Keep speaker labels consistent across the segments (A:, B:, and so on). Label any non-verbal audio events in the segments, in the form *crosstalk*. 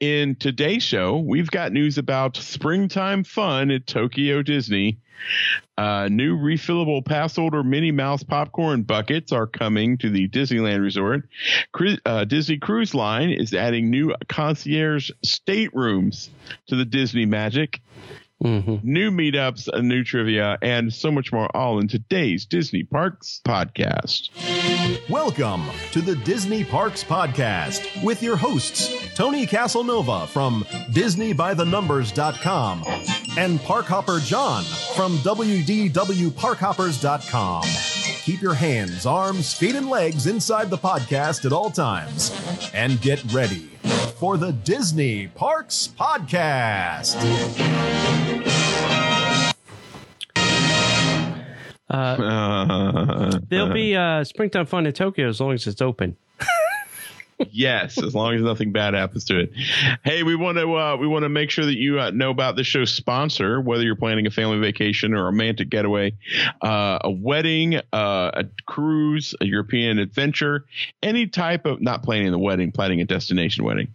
A: In today's show, we've got news about springtime fun at Tokyo Disney. Uh, new refillable pass holder Minnie Mouse popcorn buckets are coming to the Disneyland Resort. Uh, Disney Cruise Line is adding new concierge staterooms to the Disney Magic. Mm-hmm. New meetups, a new trivia, and so much more all in today's Disney Parks podcast.
B: Welcome to the Disney Parks Podcast with your hosts, Tony Casanova from DisneyByTheNumbers.com and Parkhopper John from WDWParkhoppers.com. Keep your hands, arms, feet, and legs inside the podcast at all times and get ready for the Disney Parks Podcast.
C: Uh, there'll be uh, springtime fun in Tokyo as long as it's open.
A: yes, as long as nothing bad happens to it. Hey, we want to uh, we want to make sure that you uh, know about the show's sponsor, whether you're planning a family vacation or a romantic getaway, uh, a wedding, uh, a cruise, a European adventure, any type of not planning the wedding, planning a destination wedding.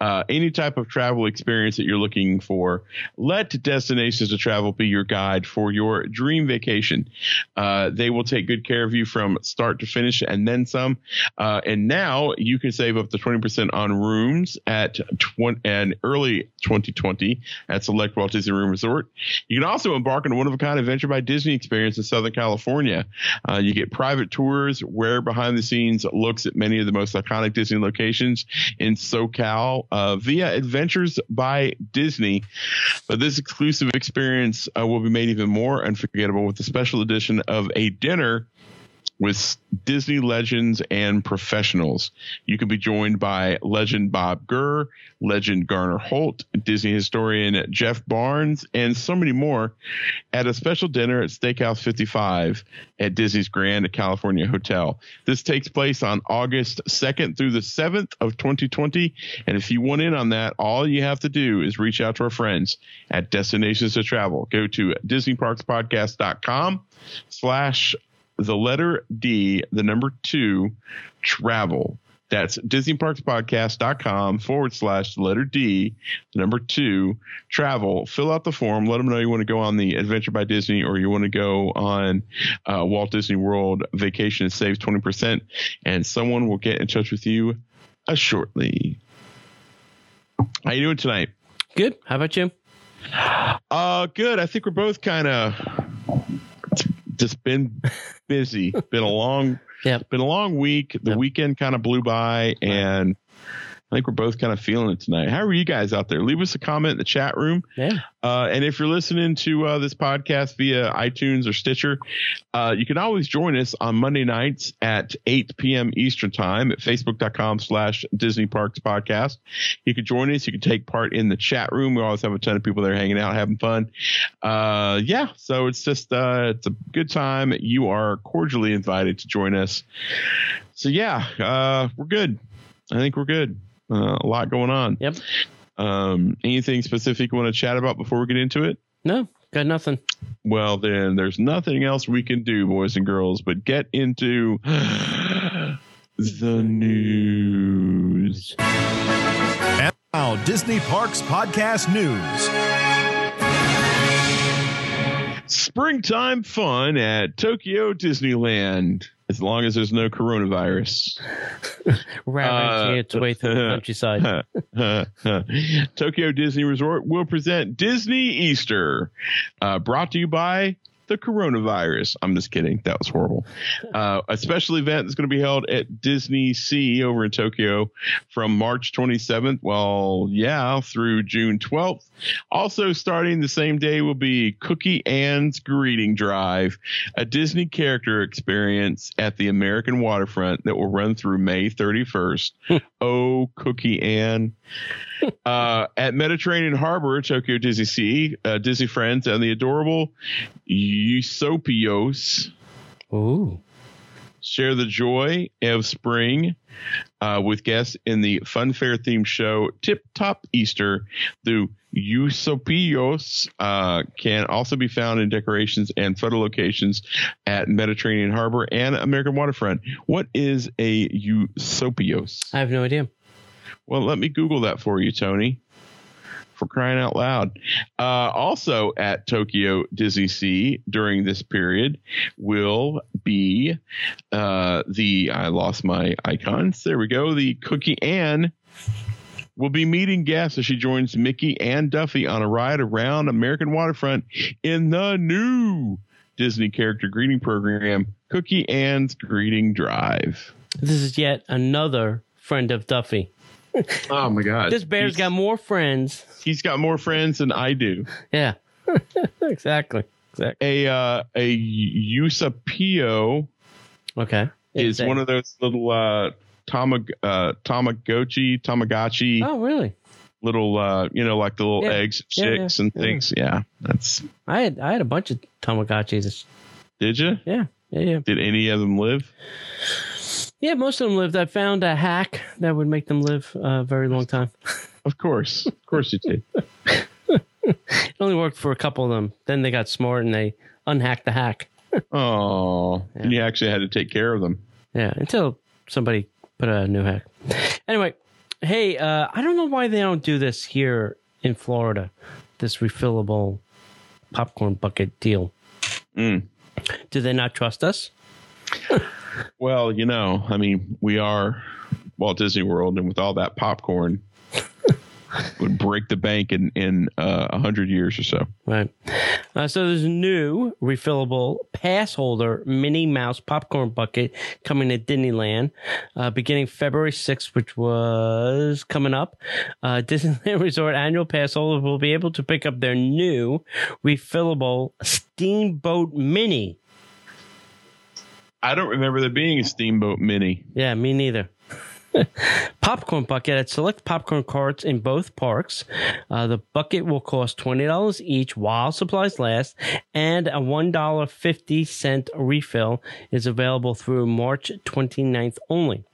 A: Uh, any type of travel experience that you're looking for, let Destinations to Travel be your guide for your dream vacation. Uh, they will take good care of you from start to finish and then some. Uh, and now you can save up to 20% on rooms at tw- and early 2020 at select Walt Disney Room Resort. You can also embark on a one of a kind adventure by Disney experience in Southern California. Uh, you get private tours, rare behind the scenes looks at many of the most iconic Disney locations in SoCal uh, via Adventures by Disney. But this exclusive experience uh, will be made even more unforgettable with the special edition of a dinner with Disney legends and professionals. You can be joined by legend Bob Gurr, legend Garner Holt, Disney historian Jeff Barnes, and so many more at a special dinner at Steakhouse 55 at Disney's Grand California Hotel. This takes place on August 2nd through the 7th of 2020. And if you want in on that, all you have to do is reach out to our friends at Destinations to Travel. Go to DisneyParksPodcast.com slash the letter D, the number two, travel. That's DisneyParksPodcast.com forward slash letter D, the number two, travel. Fill out the form. Let them know you want to go on the Adventure by Disney or you want to go on uh, Walt Disney World vacation and save 20%. And someone will get in touch with you uh, shortly. How you doing tonight?
C: Good. How about you?
A: Uh, good. I think we're both kind of just been busy. been a long, *laughs* been a long week. The
C: Yep.
A: weekend kind of blew by, and I think we're both kind of feeling it tonight. How are you guys out there? Leave us a comment in the chat room.
C: Yeah.
A: Uh, and if you're listening to uh, this podcast via iTunes or Stitcher, uh, you can always join us on Monday nights at 8 p.m. Eastern Time at facebook.com slash Disney Parks Podcast. You can join us. You can take part in the chat room. We always have a ton of people there hanging out, having fun. Uh, yeah, so it's just uh, it's a good time. You are cordially invited to join us. So yeah, uh, we're good. I think we're good. Uh, a lot going on.
C: Yep.
A: Um, anything specific you want to chat about before we get into it?
C: No, got nothing.
A: Well, then there's nothing else we can do, boys and girls, but get into *gasps* the news.
B: And now, Disney Parks Podcast News.
A: Springtime fun at Tokyo Disneyland, as long as there's no coronavirus. *laughs*
C: Ravaging
A: Uh,
C: its way through the *laughs* countryside. *laughs*
A: Tokyo Disney Resort will present Disney Easter, uh, brought to you by the coronavirus. I'm just kidding. That was horrible. Uh, a special event is going to be held at DisneySea over in Tokyo from March 27th. Well, yeah, through June 12th. Also, starting the same day will be Cookie Ann's Greeting Drive, a Disney character experience at the American waterfront that will run through May 31st. oh, Cookie Ann. *laughs* Uh, at Mediterranean Harbor, Tokyo DisneySea, uh, Disney Friends, and the adorable Usapiyos
C: Ooh.
A: share the joy of spring uh, with guests in the fun fair themed show Tip Top Easter. The Usapiyos uh, can also be found in decorations and photo locations at Mediterranean Harbor and American Waterfront. What is a Usapiyos?
C: I have no idea.
A: Well, let me Google that for you, Tony. For crying out loud. Uh, also at Tokyo DisneySea during this period will be uh, the, I lost my icons. There we go. The Cookie Ann will be meeting guests as she joins Mickey and Duffy on a ride around American waterfront in the new Disney character greeting program, Cookie Ann's Greeting Drive.
C: This is yet another friend of Duffy.
A: Oh my God!
C: This bear's
A: he's,
C: got more friends.
A: He's got more friends than I do.
C: Yeah, *laughs* exactly. Exactly.
A: A uh, a Usapiyo
C: Okay.
A: is one of those little uh, tamag uh, Tamagotchi Tamagotchi
C: Oh, really?
A: little uh, you know like the little
C: Yeah.
A: eggs,
C: Yeah, yeah,
A: chicks, and
C: yeah.
A: things. Yeah, that's.
C: I had I had a bunch of Tamagotchis.
A: Did you?
C: Yeah, yeah, yeah.
A: Did any of them live?
C: Yeah, most of them lived. I found a hack that would make them live a very long time. *laughs*
A: Of course, of course you did. *laughs*
C: It only worked for a couple of them. Then they got smart and they unhacked the hack. *laughs*
A: Oh, and you actually had to take care of them.
C: Yeah, until somebody put a new hack. Anyway, hey, uh, I don't know why they don't do this here in Florida. This refillable popcorn bucket deal.
A: Mm.
C: Do they not trust us?
A: Well, you know, I mean, we are Walt Disney World, and with all that popcorn, would break the bank in in uh, a hundred years or so.
C: Right. Uh, so there's a new refillable pass holder Minnie Mouse popcorn bucket coming to Disneyland uh, beginning February 6th, which was coming up. Uh, *laughs* Disneyland Resort annual pass holders will be able to pick up their new refillable Steamboat Minnie.
A: I don't remember there being a Steamboat Minnie.
C: Yeah, me neither. *laughs* popcorn bucket at select popcorn carts in both parks. Uh, the bucket will cost $20 each while supplies last, and a $1.50 refill is available through March 29th only.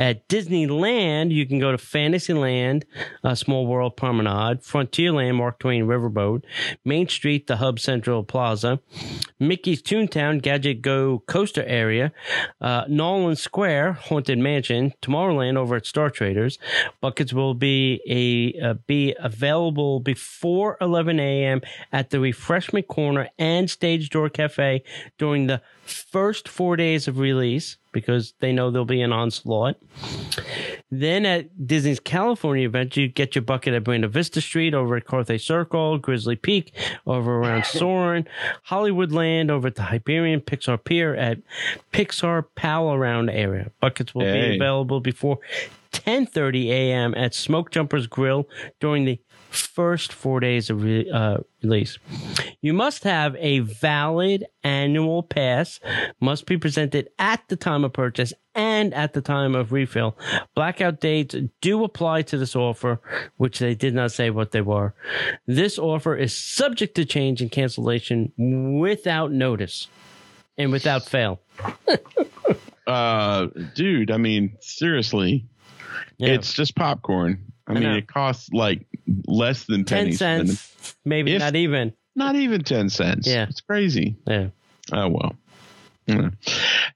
C: At Disneyland, you can go to Fantasyland, Small World Promenade, Frontierland, Mark Twain Riverboat, Main Street, the Hub Central Plaza, Mickey's Toontown, Gadget Go Coaster area, uh, New Orleans Square, Haunted Mansion, Tomorrowland over at Star Traders. Buckets will be a uh, be available before 11 a.m. at the Refreshment Corner and Stage Door Cafe during the first four days of release because they know there'll be an onslaught. Then at Disney's California event, you get your bucket at Buena Vista Street over at Carthay Circle, Grizzly Peak over around *laughs* Soarin', Hollywoodland over at the Hyperion, Pixar Pier at Pixar Pal-A-Round area. Buckets will
A: Hey.
C: be available before 10:30 a.m. at Smokejumpers Grill during the first four days of re- uh, release. You must have a valid annual pass, must be presented at the time of purchase and at the time of refill. Blackout dates do apply to this offer, which they did not say what they were. This offer is subject to change and cancellation without notice and without fail. *laughs*
A: Uh, dude, I mean, seriously,
C: Yeah.
A: it's just popcorn. I,
C: I
A: mean,
C: know.
A: it costs like less than
C: 10
A: pennies.
C: cents, maybe
A: If-
C: not even.
A: Not even ten cents.
C: Yeah.
A: it's crazy.
C: Yeah.
A: Oh well. Yeah.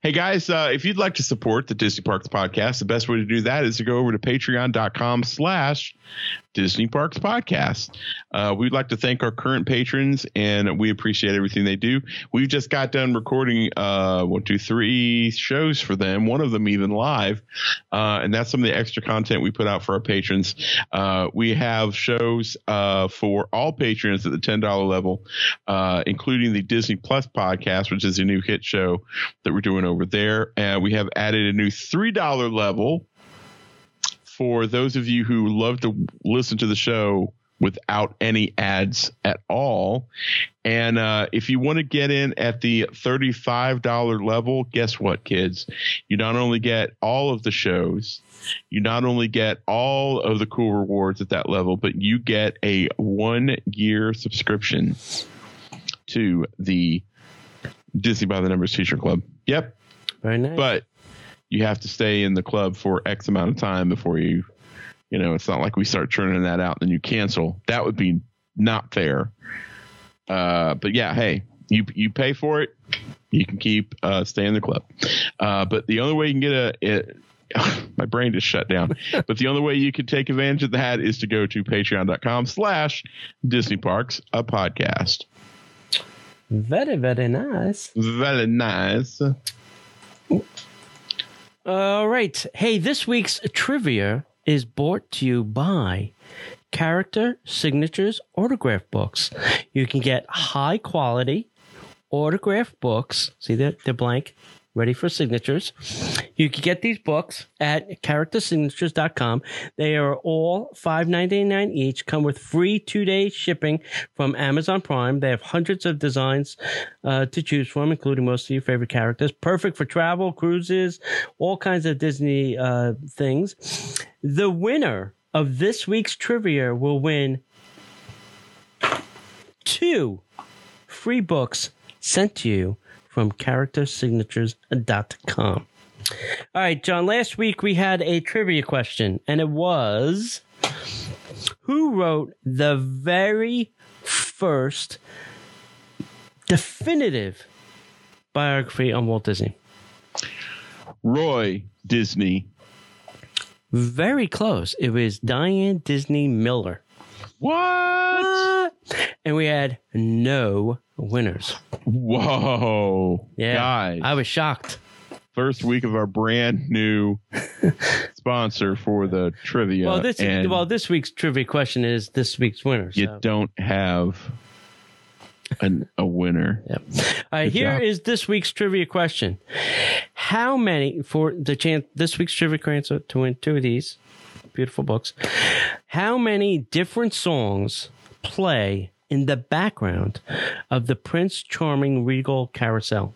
A: Hey guys, uh, if you'd like to support the Disney Parks podcast, the best way to do that is to go over to patreon.com slash Disney Parks Podcast. Uh, we'd like to thank our current patrons and we appreciate everything they do. We've just got done recording uh, one, two, three shows for them, one of them even live. Uh, and that's some of the extra content we put out for our patrons. Uh, we have shows uh, for all patrons at the $10 level, uh, including the Disney Plus podcast, which is a new hit show that we're doing over there. And we have added a new $3 level for those of you who love to listen to the show without any ads at all. And uh, if you want to get in at the $35 level, guess what, kids? You not only get all of the shows, you not only get all of the cool rewards at that level, but you get a one year subscription to the Disney by the Numbers Teacher Club. Yep.
C: Very nice.
A: But you have to stay in the club for X amount of time before you, you know, it's not like we start churning that out and then you cancel. That would be not fair. Uh, but yeah, hey, you you pay for it, you can keep uh, stay in the club. Uh, but the only way you can get a it, *laughs* my brain just shut down. *laughs* but the only way you can take advantage of that is to go to patreon.com slash Disney Parks, a podcast.
C: Very, very nice.
A: Very nice.
C: All right. Hey, this week's trivia is brought to you by Character Signatures Autograph Books. You can get high quality autograph books. See, they're, they're blank, ready for signatures. You can get these books at charactersignatures.com. They are all $5.99 each, come with free two day shipping from Amazon Prime. They have hundreds of designs uh, to choose from, including most of your favorite characters. Perfect for travel, cruises, all kinds of Disney uh, things. The winner of this week's trivia will win two free books sent to you from charactersignatures.com. All right, John, last week we had a trivia question, and it was who wrote the very first definitive biography on Walt Disney?
A: Roy Disney.
C: Very close. It was Diane Disney Miller.
A: What?
C: And we had no winners.
A: Whoa.
C: Yeah.
A: Guys.
C: I was shocked.
A: first week of our brand new *laughs* sponsor for the trivia.
C: well, this
A: and
C: well this week's trivia question is this week's winner.
A: you
C: so.
A: don't have an, a winner.
C: Yep.
A: Good
C: here is
A: job.
C: this week's trivia question. How many for the chance this week's trivia answer to win two of these beautiful books? How many different songs play in the background of the Prince Charming Regal Carousel?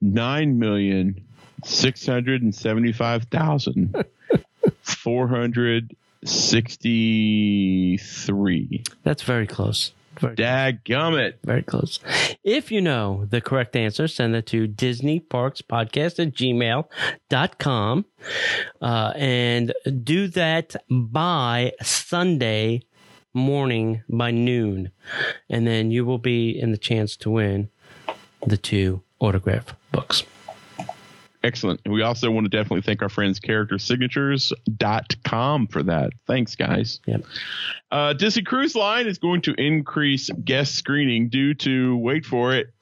A: Nine million six hundred and seventy-five thousand four hundred sixty-three.
C: That's very close. Very
A: Dadgummit.
C: Very close. If you know the correct answer, send it to Disney Parks Podcast at gmail.com. Uh, and do that by Sunday morning by noon. And then you will be in the chance to win the two autograph books.
A: Excellent. We also want to definitely thank our friends charactersignatures.com for that. Thanks, guys.
C: Yep.
A: Uh, Disney Cruise Line is going to increase guest screening due to, wait for it,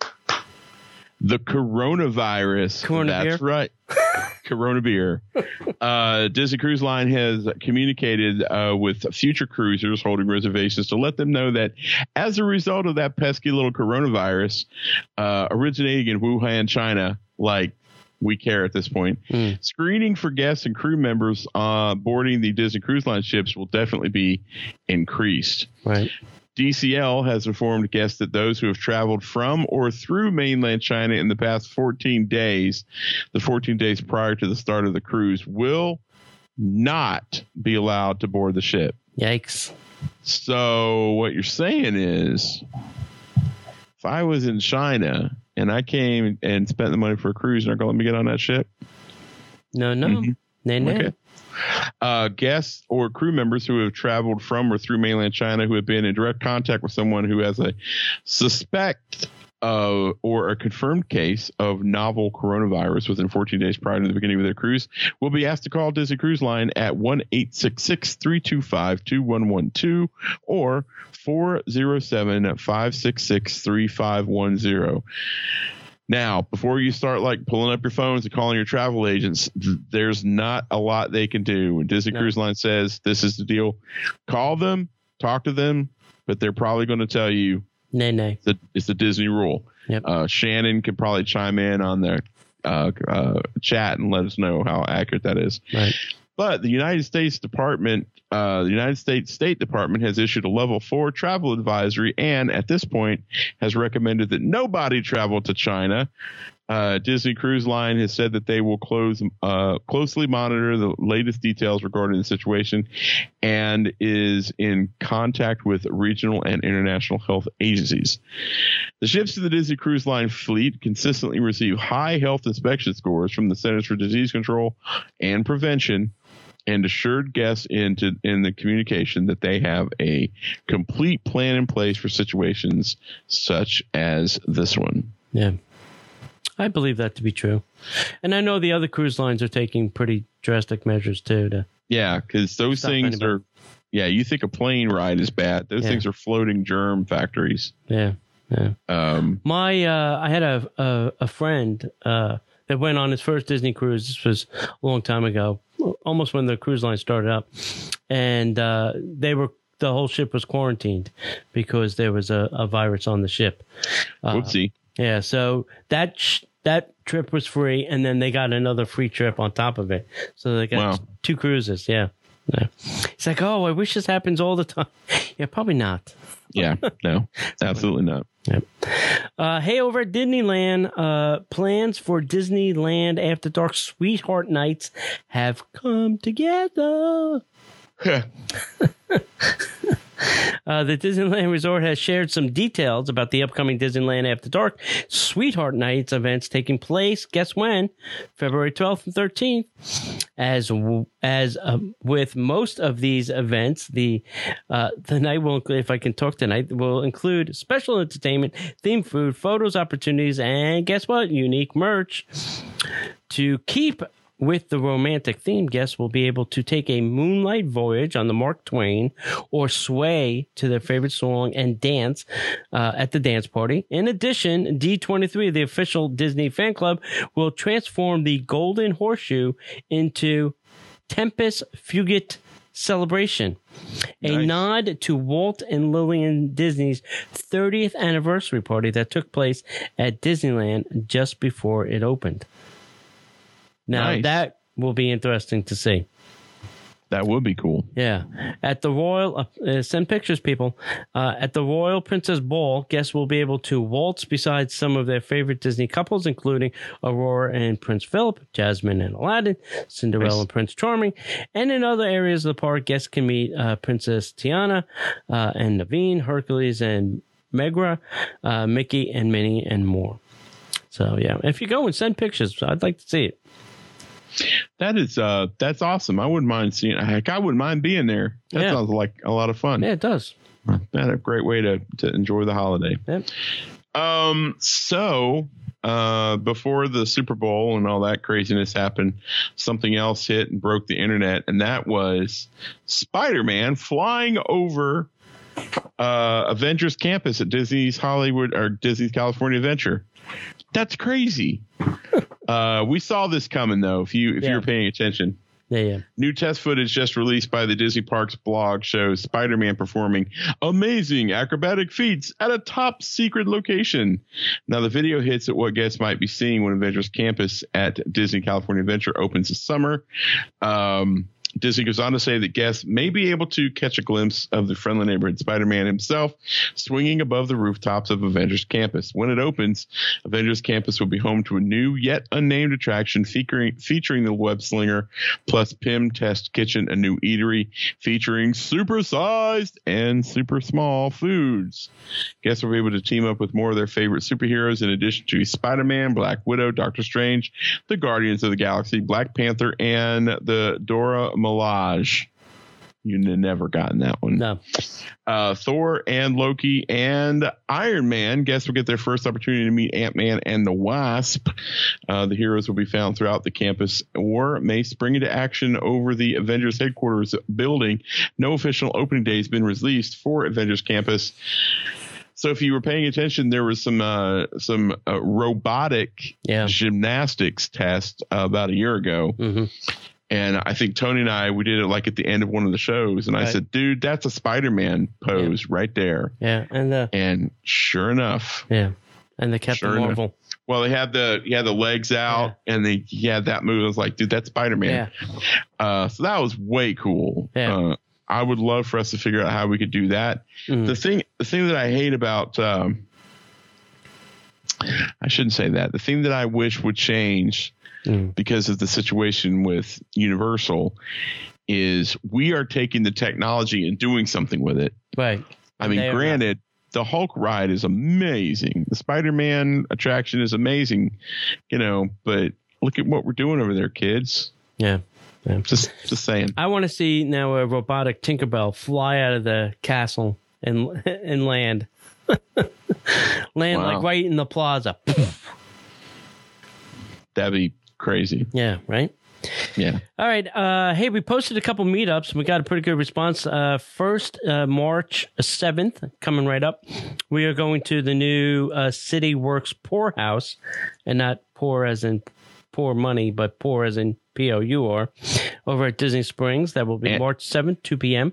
A: the coronavirus.
C: Corona
A: That's
C: beer?
A: right. *laughs* Corona beer. *laughs* Uh, Disney Cruise Line has communicated uh, with future cruisers holding reservations to let them know that as a result of that pesky little coronavirus uh, originating in Wuhan, China, like we care at this point,
C: Hmm.
A: screening for guests and crew members uh, boarding the Disney Cruise Line ships will definitely be increased.
C: Right.
A: DCL has informed guests that those who have traveled from or through mainland China in the past 14 days, the 14 days prior to the start of the cruise, will not be allowed to board the ship.
C: Yikes.
A: So, what you're saying is, if I was in China and I came and spent the money for a cruise, they're going to let me get on that ship?
C: No, no.
A: Mhm.
C: Nay, nay.
A: Okay. Uh, guests or crew members who have traveled from or through mainland China who have been in direct contact with someone who has a suspect uh, or a confirmed case of novel coronavirus within 14 days prior to the beginning of their cruise will be asked to call Disney Cruise Line at 1 325 2112 or 407 566 3510. Now, before you start like pulling up your phones and calling your travel agents, there's not a lot they can do. When Disney
C: No.
A: Cruise Line says this is the deal, call them, talk to them, but they're probably going to tell you
C: Nay, nay.
A: that it's the Disney rule.
C: Yep.
A: Uh, Shannon could probably chime in on the uh, uh, chat and let us know how accurate that is.
C: Right.
A: But the United States Department, uh, the United States State Department has issued a level four travel advisory and at this point has recommended that nobody travel to China. Uh, Disney Cruise Line has said that they will close, uh, closely monitor the latest details regarding the situation and is in contact with regional and international health agencies. The ships of the Disney Cruise Line fleet consistently receive high health inspection scores from the Centers for Disease Control and Prevention and assured guests into in the communication that they have a complete plan in place for situations such as this one.
C: Yeah. I believe that to be true, and I know the other cruise lines are taking pretty drastic measures too. To
A: Yeah, because those things
C: anybody.
A: are. Yeah, you think a plane ride is bad. Those
C: Yeah.
A: things are floating germ factories.
C: yeah, yeah.
A: Um,
C: My uh, I had a a, a friend uh, that went on his first Disney cruise. This was a long time ago, almost when the cruise line started up, and uh, they were the whole ship was quarantined because there was a, a virus on the ship. Uh,
A: whoopsie.
C: Yeah, so that sh- that trip was free, and then they got another free trip on top of it. So they got
A: Wow.
C: two cruises. Yeah. yeah. It's like, oh, I wish this happens all the time. *laughs* Yeah, probably not.
A: Yeah, *laughs* no, absolutely not.
C: Uh, hey, over at Disneyland, uh, plans for Disneyland After Dark Sweetheart Nights have come together. *laughs* *laughs* Uh, the Disneyland Resort has shared some details about the upcoming Disneyland After Dark Sweetheart Nights events taking place. Guess when? February 12th and 13th. As as um, with most of these events, the uh, the night will, include- if I can talk tonight, will include special entertainment, themed food, photos, opportunities, and guess what? Unique merch. To keep with the romantic theme, guests will be able to take a moonlight voyage on the Mark Twain or sway to their favorite song and dance uh, at the dance party. In addition, D23, the official Disney fan club, will transform the Golden Horseshoe into Tempus Fugit Celebration, a
A: Nice.
C: nod to Walt and Lillian Disney's 30th anniversary party that took place at Disneyland just before it opened. Now
A: Nice.
C: that will be interesting to see.
A: That would be cool.
C: Yeah, at the Royal, uh, uh, send pictures, people. Uh, at the Royal Princess Ball, guests will be able to waltz beside some of their favorite Disney couples, including Aurora and Prince Philip, Jasmine and Aladdin, Cinderella
A: Nice.
C: and Prince Charming, and in other areas of the park, guests can meet uh, Princess Tiana uh, and Naveen, Hercules and Megara, uh, Mickey and Minnie, and more. So yeah, if you go and send pictures, I'd like to see it.
A: That is uh that's awesome. I wouldn't mind seeing heck, I wouldn't mind being there. That
C: Yeah.
A: sounds like a lot of fun.
C: Yeah, it does.
A: That's a great way to to enjoy the holiday.
C: Yep.
A: Um so uh before the Super Bowl and all that craziness happened, something else hit and broke the internet, and that was Spider-Man flying over uh Avengers campus at Disney's Hollywood or Disney's California Adventure. That's crazy. Uh we saw this coming though, if you if
C: Yeah.
A: you were paying attention.
C: Yeah, yeah.
A: New test footage just released by the Disney Parks blog shows Spider Man performing amazing acrobatic feats at a top secret location. Now, the video hits at what guests might be seeing when Avengers Campus at Disney California Adventure opens this summer. Um, Disney goes on to say that guests may be able to catch a glimpse of the friendly neighborhood Spider Man himself swinging above the rooftops of Avengers Campus. When it opens, Avengers Campus will be home to a new yet unnamed attraction featuring, featuring the web slinger plus Pym Test Kitchen, a new eatery featuring supersized and super small foods. Guests will be able to team up with more of their favorite superheroes in addition to Spider Man, Black Widow, Doctor Strange, the Guardians of the Galaxy, Black Panther, and the Dora Milaje. You've never gotten that one
C: No.
A: uh, Thor and Loki and Iron Man. Guests will get their first opportunity to meet Ant Man and the Wasp. Uh, the heroes will be found throughout the campus or may spring into action over the Avengers headquarters building. No official opening day has been released for Avengers Campus. So if you were paying attention, there was some uh, some uh, robotic
C: Yeah.
A: gymnastics test uh, about a year ago.
C: hmm
A: And I think Tony and I, we did it like at the end of one of the shows. And I said, dude, that's a Spider Man pose right there.
C: Yeah, and the
A: And sure enough,
C: yeah, and the Captain
A: Sure enough.
C: Marvel.
A: well, they had the he had the legs out and they he had that move. I was like, dude, that's Spider Man.
C: Yeah,
A: Uh, so that was way cool.
C: Yeah.
A: Uh, I would love for us to figure out how we could do that.
C: Mhm.
A: The thing, the thing that I hate about, um, I shouldn't say that. The thing that I wish would change
C: Mm.
A: because of the situation with Universal is we are taking the technology and doing something with it.
C: right.
A: I
C: And
A: mean, granted, the Hulk ride is amazing. The Spider-Man attraction is amazing, you know, but look at what we're doing over there, kids.
C: Yeah. yeah.
A: Just just saying.
C: I want to see now a robotic Tinkerbell fly out of the castle and *laughs* and land, *laughs* land
A: Wow.
C: like right in the plaza.
A: That'd be crazy.
C: Yeah, right.
A: Yeah.
C: All right. Uh, hey, we posted a couple meetups. We got a pretty good response. Uh, first, uh, March 7th, coming right up, we are going to the new uh, City Works Pour House, and not poor as in poor money, but poor as in P O U R, over at Disney Springs. That will be
A: And-
C: March 7th, 2 p.m.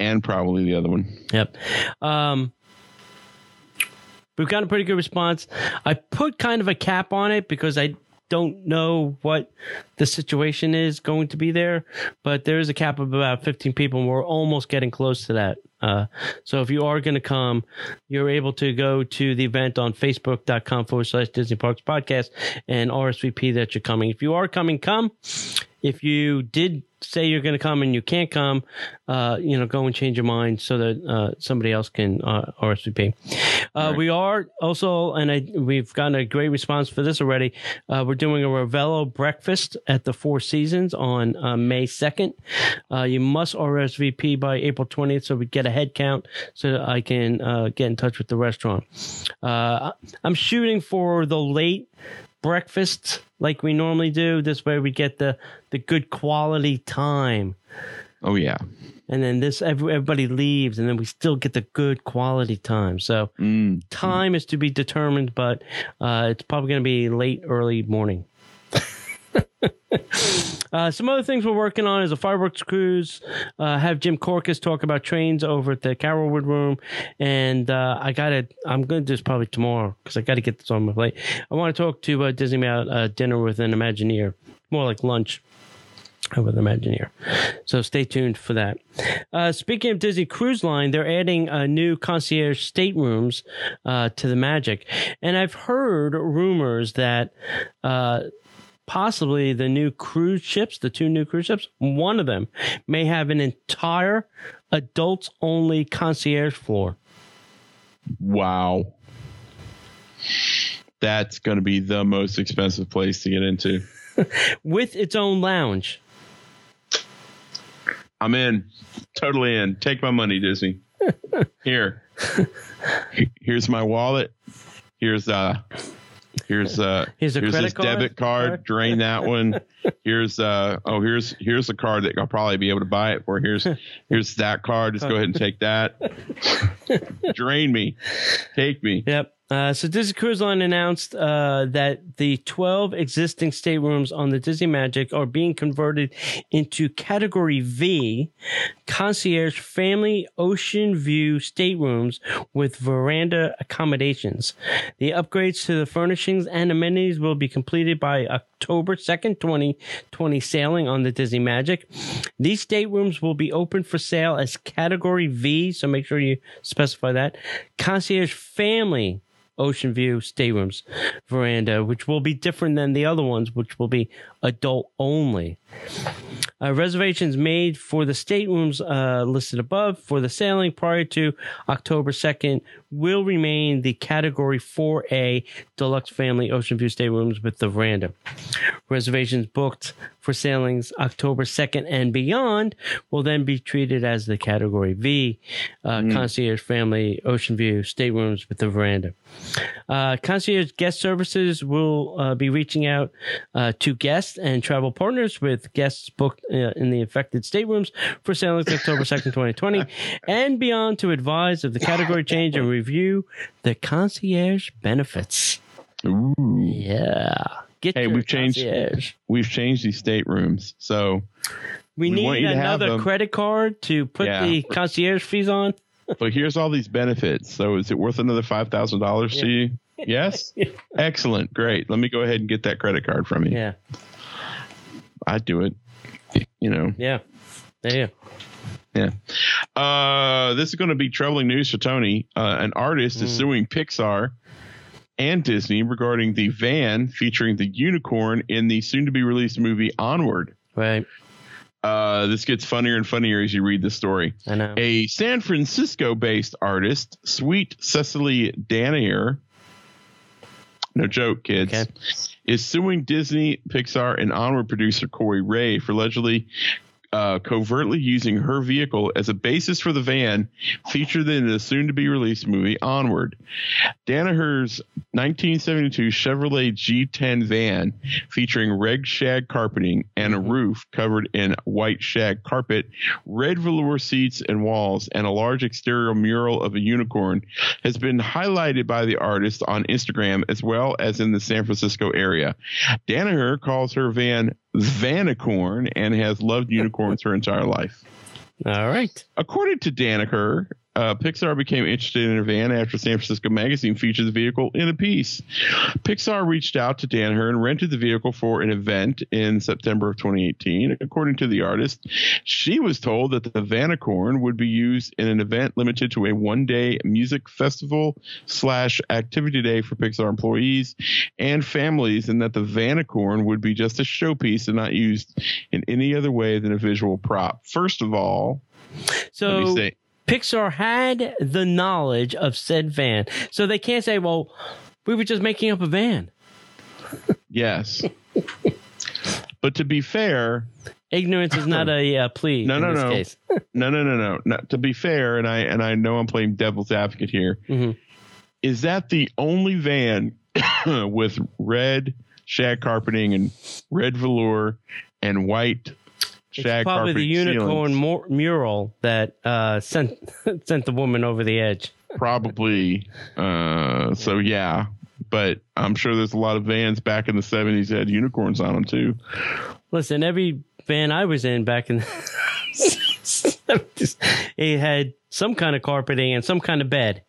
A: And probably the other one.
C: Yep. Um, we've got a pretty good response. I put kind of a cap on it because I don't know what the situation is going to be there, but there is a cap of about 15 people, and we're almost getting close to that. Uh, so if you are going to come, you're able to go to the event on facebook.com forward slash Disney Parks Podcast and RSVP that you're coming. If you are coming, come. If you did say you're going to come and you can't come, uh, you know, go and change your mind so that uh, somebody else can uh, RSVP. Uh,
A: Right.
C: We are also, and I, we've gotten a great response for this already. Uh, we're doing a Ravello breakfast at the Four Seasons on uh, May 2nd. Uh, you must RSVP by April 20th so we get a head count so that I can uh, get in touch with the restaurant. Uh, I'm shooting for the late breakfast like we normally do. This way we get the, the good quality time.
A: Oh yeah.
C: And then this, every- everybody leaves, and then we still get the good quality time. So
A: Mm.
C: time is to be determined, but uh, it's probably going to be late, early morning. *laughs* uh, some other things we're working on is a fireworks cruise. Uh, have Jim Korkis talk about trains over at the Carolwood Room, and uh, I got to. I'm going to do this probably tomorrow because I got to get this on my plate. I want to talk to uh, Disney about uh, dinner with an Imagineer, more like lunch with an Imagineer. So stay tuned for that. Uh, speaking of Disney Cruise Line, they're adding uh, new concierge staterooms uh, to the Magic, and I've heard rumors that possibly the new cruise ships, the two new cruise ships, one of them may have an entire adults-only concierge floor.
A: Wow. That's going to be the most expensive place to get into. *laughs*
C: With its own lounge.
A: I'm in. Totally in. Take my money, Disney. *laughs* Here. Here's my wallet. Here's uh here's uh *laughs*
C: Here's a credit
A: this
C: card?
A: debit card.
C: Card?
A: Drain that one. *laughs* Here's uh oh here's here's a card that I'll probably be able to buy it for. Here's here's that card. Just go ahead and take that. *laughs* Drain me. Take me.
C: Yep. Uh, so Disney Cruise Line announced uh, that the 12 existing staterooms on the Disney Magic are being converted into Category V, concierge family ocean view staterooms with veranda accommodations. The upgrades to the furnishings and amenities will be completed by October 2nd, 2020 sailing on the Disney Magic. These staterooms will be open for sale as Category V, so make sure you specify that. Concierge family ocean view staterooms veranda, which will be different than the other ones, which will be adult only. Uh, reservations made for the staterooms uh, listed above for the sailing prior to October 2nd will remain the Category 4A Deluxe Family Ocean View staterooms with the veranda. Reservations booked for sailings October 2nd and beyond will then be treated as the Category V uh, Concierge Family Ocean View staterooms with the veranda. Uh, concierge guest services will uh, be reaching out uh, to guests and travel partners with guests booked uh, in the affected staterooms for sailings October 2nd, 2020, *laughs* and beyond to advise of the category change and review the concierge benefits.
A: Ooh.
C: Yeah. Get
A: Hey, we've changed-
C: concierge.
A: We've changed these staterooms. So
C: We,
A: We
C: need
A: you to have
C: another credit card to put
A: Yeah.
C: the concierge fees on. *laughs*
A: but here's all these benefits. So is it worth another five thousand dollars to you? *laughs* Yes? Excellent. Great. Let me go ahead and get that credit card from you.
C: Yeah.
A: I'd do it. You know.
C: Yeah. There you go.
A: Yeah. Uh, this is going to be troubling news for Tony. Uh, an artist is
C: Mm.
A: suing Pixar and Disney regarding the van featuring the unicorn in the soon to be released movie Onward.
C: Right.
A: Uh, this gets funnier and funnier as you read the story.
C: I know.
A: A San Francisco based artist, Sweet Cecily Daniher, no joke, kids,
C: Okay.
A: is suing Disney, Pixar, and Onward producer Kori Rae for allegedly uh, covertly using her vehicle as a basis for the van featured in the soon to be released movie Onward. Daniher's 1972 Chevrolet G10 van featuring red shag carpeting and a roof covered in white shag carpet, red velour seats and walls, and a large exterior mural of a unicorn has been highlighted by the artist on Instagram as well as in the San Francisco area. Daniher calls her van Vanicorn and has loved unicorns her entire life.
C: All right.
A: According to Daniher, uh, Pixar became interested in a van after San Francisco Magazine featured the vehicle in a piece. Pixar reached out to Daniher and rented the vehicle for an event in September of 2018. According to the artist, she was told that the Vanicorn would be used in an event limited to a one-day music festival slash activity day for Pixar employees and families, and that the Vanicorn would be just a showpiece and not used in any other way than a visual prop. First of all, let me
C: So
A: say.
C: Pixar had the knowledge of said van. So they can't say, well, we were just making up a van.
A: Yes. but to be fair,
C: Ignorance is not a uh, plea
A: No,
C: in
A: no, no. no, no, no, no. Not, to be fair, and I and I know I'm playing devil's advocate here. Is
C: Mhm.
A: that the only van *coughs* with red shag carpeting and red velour and white shag
C: It's probably the unicorn mural that uh, sent *laughs* sent the woman over the edge.
A: Probably. Uh, so yeah, but I'm sure there's a lot of vans back in the 70s that had unicorns on them too.
C: Listen, every van I was in back in the *laughs* 70s, it had some kind of carpeting and some kind of bed.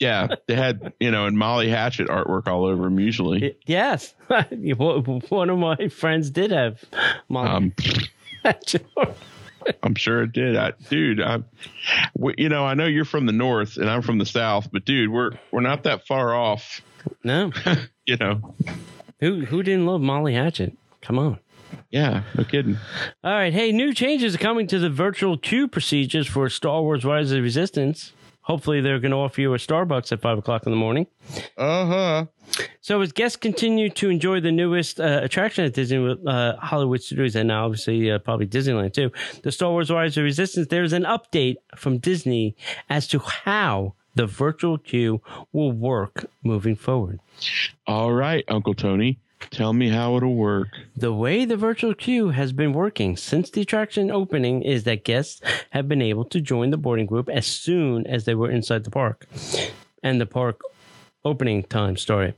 A: Yeah, they had you know, and Molly Hatchet artwork all over them usually.
C: Yes, *laughs* one of my friends did have Molly
A: Um. *laughs* I'm sure it did. I, dude, I, w- you know, I know you're from the north and I'm from the south, but dude, we're we're not that far off.
C: no, *laughs*
A: You know,
C: who who didn't love Molly Hatchet? Come on.
A: yeah, no kidding.
C: All right. Hey, new changes are coming to the virtual queue procedures for Star Wars Rise of the Resistance. Hopefully, they're going to offer you a Starbucks at 5 o'clock in the morning.
A: Uh huh.
C: So, as guests continue to enjoy the newest uh, attraction at Disney uh, Hollywood Studios, and now obviously uh, probably Disneyland too, the Star Wars Rise of Resistance, there's an update from Disney as to how the virtual queue will work moving forward.
A: All right, Uncle Tony, tell me how it'll work.
C: The way the virtual queue has been working since the attraction opening is that guests have been able to join the boarding group as soon as they were inside the park and the park opening time started.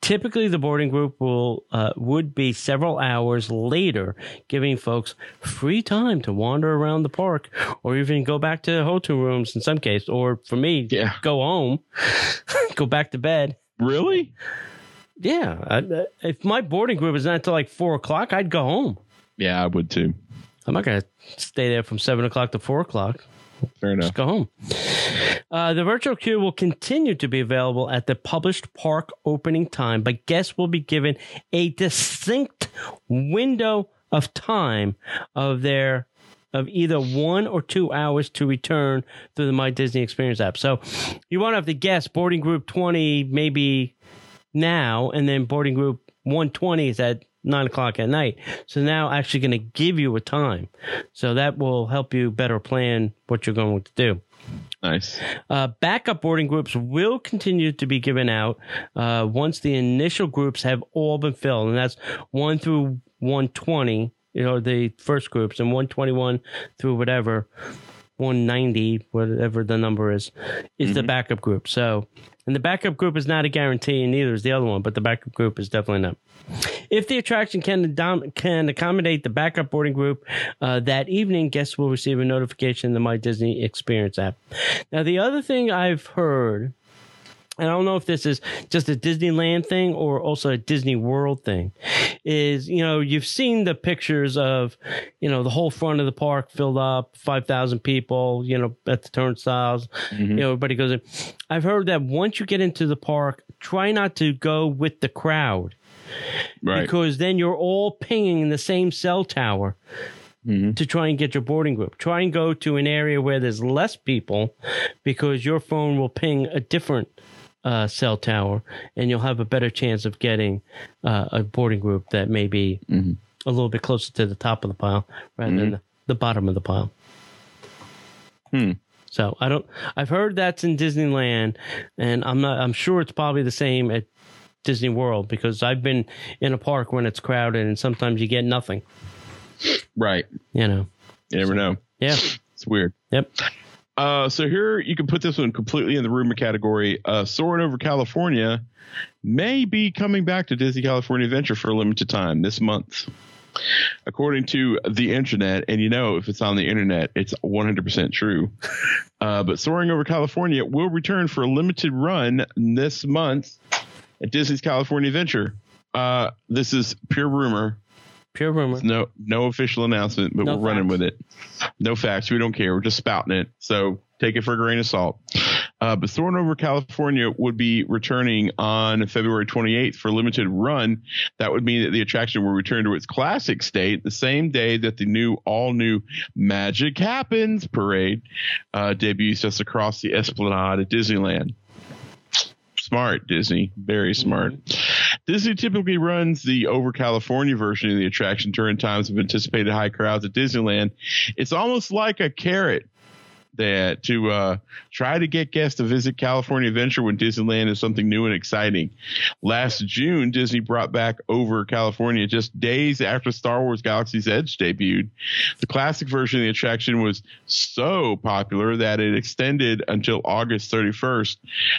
C: Typically, the boarding group will uh, would be several hours later, giving folks free time to wander around the park, or even go back to hotel rooms in some case, or for me,
A: Yeah.
C: go home, *laughs* go back to bed.
A: Really?
C: Yeah, I, if my boarding group is not until like four o'clock, I'd go home.
A: Yeah, I would too.
C: I'm not to stay there from seven o'clock to four o'clock.
A: Fair enough.
C: Just go home. Uh, the virtual queue will continue to be available at the published park opening time, but guests will be given a distinct window of time of their of either one or two hours to return through the My Disney Experience app. So you won't have to guess boarding group 20 maybe now, and then boarding group 120 is at nine o'clock at night. So now actually going to give you a time. So that will help you better plan what you're going to do.
A: Nice.
C: Uh, backup boarding groups will continue to be given out uh, once the initial groups have all been filled, and that's one through 120. You know, the first groups, and 121 through whatever 190, whatever the number is, is the backup group. So, and the backup group is not a guarantee, and neither is the other one, but the backup group is definitely not. If the attraction can can accommodate the backup boarding group uh, that evening, guests will receive a notification in the My Disney Experience app. Now, the other thing I've heard, and I don't know if this is just a Disneyland thing or also a Disney World thing, is you know you've seen the pictures of you know the whole front of the park filled up, five thousand people, you know at the turnstiles, you know everybody goes in. I've heard that once you get into the park, try not to go with the crowd
A: Right.
C: because then you're all pinging in the same cell tower
A: Mhm.
C: to try and get your boarding group. Try and go to an area where there's less people because your phone will ping a different uh, cell tower and you'll have a better chance of getting uh, a boarding group that may be
A: Mhm.
C: a little bit closer to the top of the pile rather than the the bottom of the pile.
A: Hmm.
C: So I don't. I've heard that's in Disneyland, and I'm not. I'm sure it's probably the same at Disney World because I've been in a park when it's crowded, and sometimes you get nothing.
A: Right.
C: You know.
A: You never know.
C: Yeah.
A: It's weird.
C: Yep.
A: Uh, so here you can put this one completely in the rumor category. Uh, soaring over California may be coming back to Disney California Adventure for a limited time this month. According to the internet, and you know, if it's on the internet, it's 100% true. *laughs* Uh, but Soaring Over California will return for a limited run this month at Disney's California Adventure. Uh, this is pure rumor.
C: Pure rumor.
A: No, no official announcement, but
C: No
A: we're running with it. No facts. We don't care. We're just spouting it. So take it for a grain of salt. Uh, but Soarin' Over California would be returning on February 28th for a limited run. That would mean that the attraction will return to its classic state the same day that the new, all new Magic Happens parade uh, debuts just across the Esplanade at Disneyland. Smart, Disney. Very mm-hmm. smart. Disney typically runs the over California version of the attraction during times of anticipated high crowds at Disneyland. It's almost like a carrot that to uh, try to get guests to visit California Adventure when Disneyland is something new and exciting. Last June, Disney brought back over California just days after Star Wars Galaxy's Edge debuted. The classic version of the attraction was so popular that it extended until August 31st.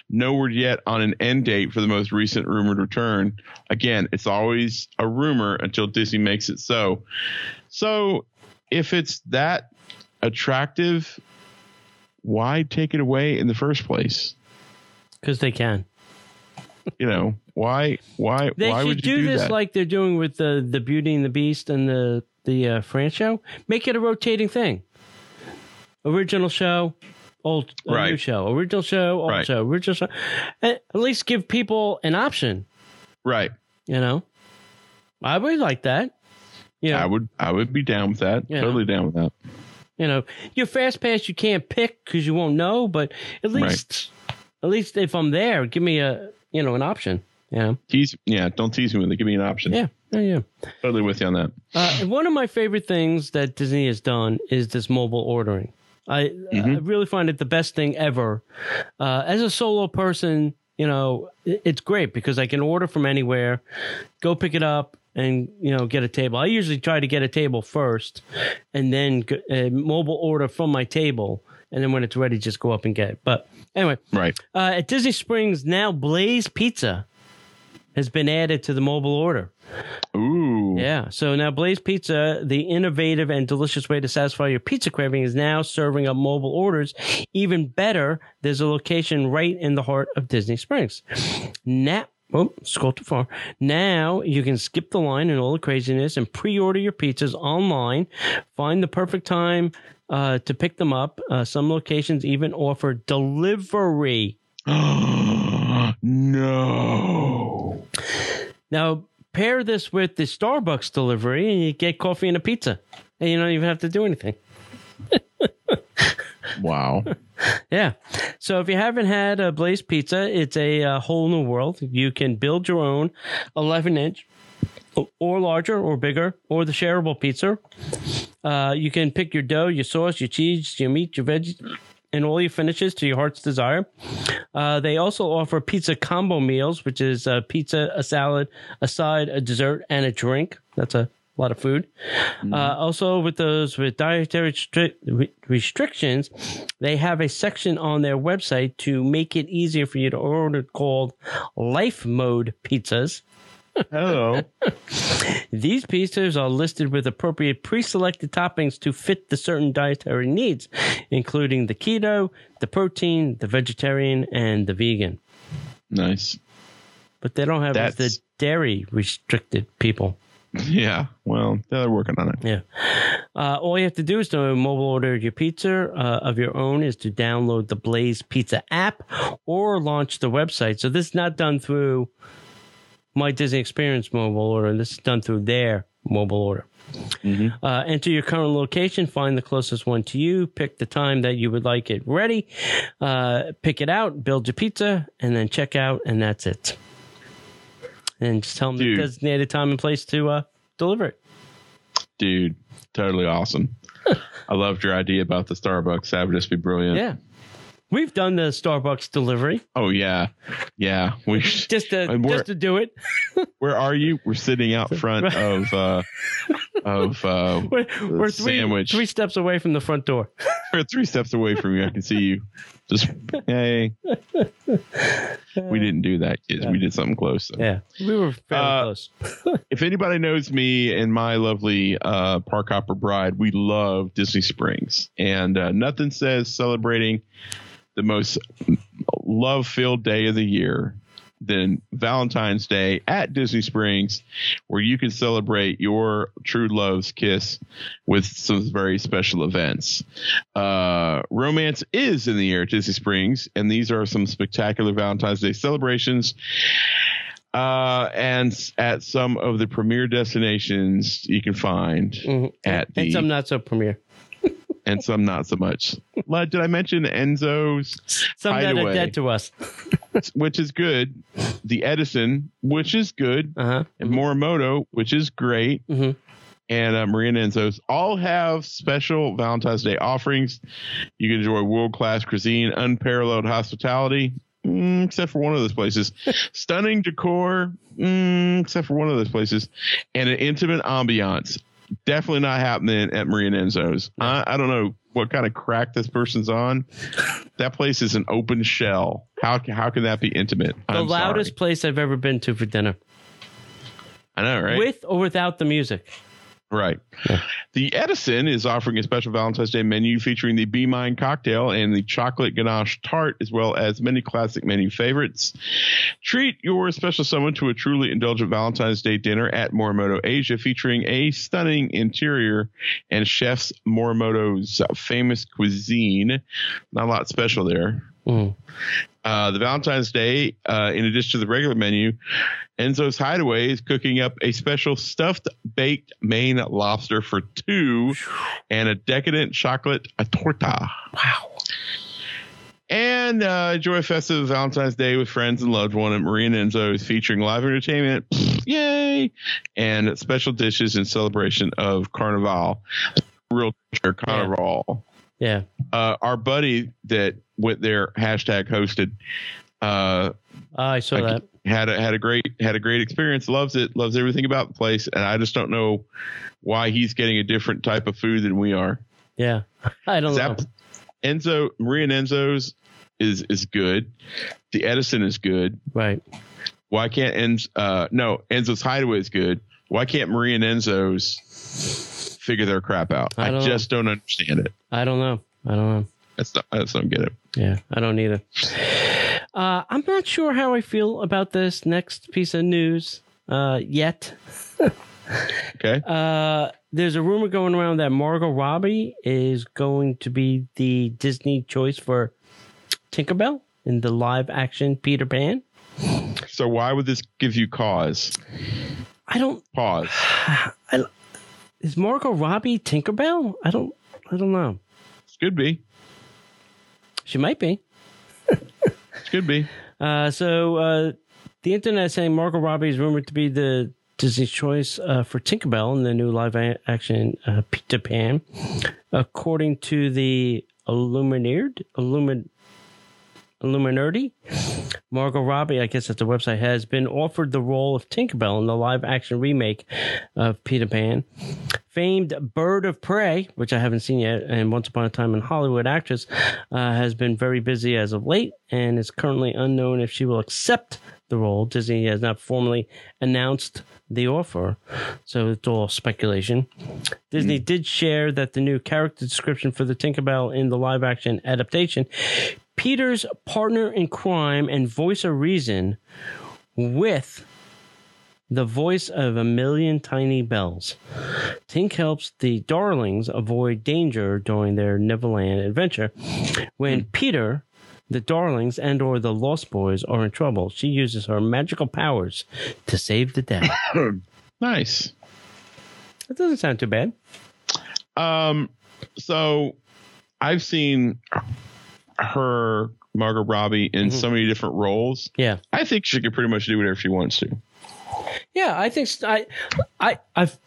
A: No word yet on an end date for the most recent rumored return. Again, it's always a rumor until Disney makes it so. So if it's that attractive, why take it away in the first place?
C: Because they can.
A: You know, why why
C: They
A: why
C: should
A: would you
C: do,
A: do,
C: this
A: that?
C: like they're doing with the the Beauty and the Beast and the the uh, France show. Make it a rotating thing. Original show, old uh, new show. Original show, old
A: Right.
C: show. Original show. At least give people an option.
A: right.
C: You know, I would like that. You know,
A: I would I would be down with that.
C: Yeah.
A: Totally down with that.
C: You know, your fast pass you can't pick because you won't know, but at
A: Right.
C: least, at least if I'm there, give me a you know an option. Yeah,
A: Tease yeah, don't tease me with it. Give me an option.
C: yeah, yeah, yeah.
A: Totally with you on that.
C: Uh, one of my favorite things that Disney has done is this mobile ordering. I, I really find it the best thing ever. Uh, as a solo person, you know, it's great because I can order from anywhere, go pick it up, and you know get a table. I usually try to get a table first, and then uh, mobile order from my table, and then when it's ready, just go up and get it. But anyway,
A: Right.
C: uh, at Disney Springs now, Blaze Pizza has been added to the mobile order.
A: Ooh.
C: Yeah. So now Blaze Pizza, the innovative and delicious way to satisfy your pizza craving, is now serving up mobile orders. Even better, there's a location right in the heart of Disney Springs. Now, oh, scroll too far. Now you can skip the line and all the craziness and pre-order your pizzas online. Find the perfect time uh, to pick them up. Uh, some locations even offer delivery. *gasps*
A: no.
C: Now, pair this with the Starbucks delivery and you get coffee and a pizza. And you don't even have to do anything. *laughs*
A: Wow. *laughs*
C: Yeah. So if you haven't had a Blaze Pizza, it's a, uh whole new world. You can build your own 11 inch or larger or bigger or the shareable pizza. Uh, you can pick your dough, your sauce, your cheese, your meat, your veggies, and all your finishes to your heart's desire. Uh, they also offer pizza combo meals, which is a pizza, a salad, a side, a dessert, and a drink. That's a lot of food. Uh, also, with those with dietary stri- re- restrictions, they have a section on their website to make it easier for you to order called Life Mode Pizzas. *laughs*
A: Hello.
C: These pizzas are listed with appropriate pre-selected toppings to fit the certain dietary needs, including the keto, the protein, the vegetarian, and the vegan.
A: nice.
C: But they don't have
A: That's-
C: the dairy restricted people.
A: Yeah. Well, they're working on it.
C: Yeah. Uh, all you have to do is to mobile order your pizza uh, of your own is to download the Blaze Pizza app or launch the website. So this is not done through my Disney Experience mobile order. This is done through their mobile order. Uh, enter your current location, find the closest one to you, pick the time that you would like it ready, uh, pick it out, build your pizza, and then check out, and that's it. And just tell them the
A: Dude.
C: designated time and place to uh, deliver it.
A: dude, totally awesome. I loved your idea about the Starbucks. That would just be brilliant.
C: Yeah. We've done the Starbucks delivery
A: Oh yeah, yeah. We. *laughs*
C: just to just to do it.
A: Where are you? We're sitting out *laughs* front of uh, *laughs* of uh, *laughs*
C: We're, we're three,
A: sandwich.
C: three steps away from the front door. *laughs*
A: we're three steps away from you. I can see you. Just hey. *laughs* We didn't do that, kids. We did something close. though.
C: Yeah, we were fairly
A: Uh,
C: close.
A: if anybody knows me and my lovely uh, park hopper bride, we love Disney Springs, and uh, nothing says celebrating the most love filled day of the year than Valentine's Day at Disney Springs, where you can celebrate your true love's kiss with some very special events. Uh, romance is in the air at Disney Springs, and these are some spectacular Valentine's Day celebrations uh, and at some of the premier destinations you can find
C: Mhm.
A: at the
C: and some not so premier.
A: And some not so much. Did I mention Enzo's,
C: Some that are dead to us. *laughs*
A: which is good, the Edison, which is good,
C: Uh huh.
A: and Morimoto, which is great,
C: Mhm.
A: and uh, Maria and Enzo's all have special Valentine's Day offerings. You can enjoy world class cuisine, unparalleled hospitality. mm, except for one of those places, *laughs* stunning decor, mm, except for one of those places, and an intimate ambiance. Definitely not happening at Maria Enzo's. I, I don't know what kind of crack this person's on. That place is an open shell. How how can that be intimate?
C: The
A: I'm
C: loudest
A: sorry.
C: place I've ever been to for dinner,
A: I know, right?
C: with or without the music.
A: Right. The Edison is offering a special Valentine's Day menu featuring the Be Mine cocktail and the chocolate ganache tart, as well as many classic menu favorites. Treat your special someone to a truly indulgent Valentine's Day dinner at Morimoto Asia, featuring a stunning interior and chefs Morimoto's famous cuisine. Not a lot special there.
C: Mm.
A: Uh, the Valentine's Day, uh, in addition to the regular menu, Enzo's Hideaway is cooking up a special stuffed baked Maine lobster for two and a decadent chocolate a torta.
C: Wow.
A: And uh, enjoy a festive Valentine's Day with friends and loved one at Marina Enzo's featuring live entertainment. Yay! And special dishes in celebration of Carnival. Real Carnival
C: Yeah.
A: Uh, our buddy that went there hashtag hosted uh,
C: Oh, I saw that.
A: had a had a great had a great experience loves it loves everything about the place and i just don't know why he's getting a different type of food than we are
C: Yeah. I don't know.
A: Zap- enzo maria and enzo's is is good the edison is good
C: Right.
A: why can't enz uh no enzo's hideaway is good why can't maria and enzo's figure their crap out
C: I
A: i, just don't understand it
C: I don't know. I don't know.
A: that's not i just don't get it
C: Yeah, I don't either. Uh, I'm not sure how I feel about this next piece of news uh, yet. *laughs*
A: okay
C: Uh, there's a rumor going around that Margot Robbie is going to be the Disney choice for Tinkerbell in the live action Peter Pan.
A: so why would this give you cause
C: I don't.
A: pause *sighs*
C: I, is Margot Robbie Tinkerbell? I don't. I don't know.
A: could be
C: She might be.
A: could be *laughs*
C: Uh, so uh, the internet is saying Margot Robbie is rumored to be the Disney's choice uh, for Tinkerbell in the new live action uh, Peter Pan, according to the Illuminated Illumin Illuminati. Margot Robbie, I guess that's the website, has been offered the role of Tinkerbell in the live action remake of Peter Pan. Famed Bird of Prey, which I haven't seen yet, and Once Upon a Time in Hollywood actress, uh, has been very busy as of late and is currently unknown if she will accept the role. Disney has not formally announced the offer, so it's all speculation. Disney did share that the new character description for the Tinkerbell in the live action adaptation Peter's partner in crime and voice of reason with the voice of a million tiny bells. Tink helps the Darlings avoid danger during their Neverland adventure. When Peter, the Darlings, and or the Lost Boys are in trouble, she uses her magical powers to save the day. *coughs*
A: nice
C: that doesn't sound too bad.
A: Um, so I've seen her Margot Robbie in
C: Mhm.
A: so many different roles.
C: Yeah.
A: I think she could pretty much do whatever she wants to.
C: Yeah, I think I, I, I've,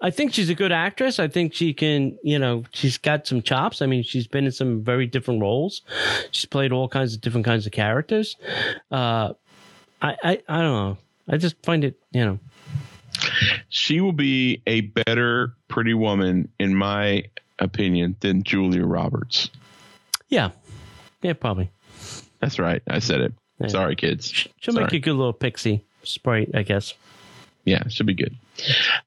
C: I think she's a good actress. I think she can, you know, she's got some chops. I mean, she's been in some very different roles. She's played all kinds of different kinds of characters. Uh, I, I, I don't know. I just find it, you know,
A: She will be a better Pretty Woman, in my opinion, than Julia Roberts.
C: yeah, yeah, probably.
A: That's right. I said it.
C: Yeah.
A: Sorry, kids.
C: She'll
A: Sorry.
C: make a good little pixie sprite, I guess.
A: Yeah, should be good.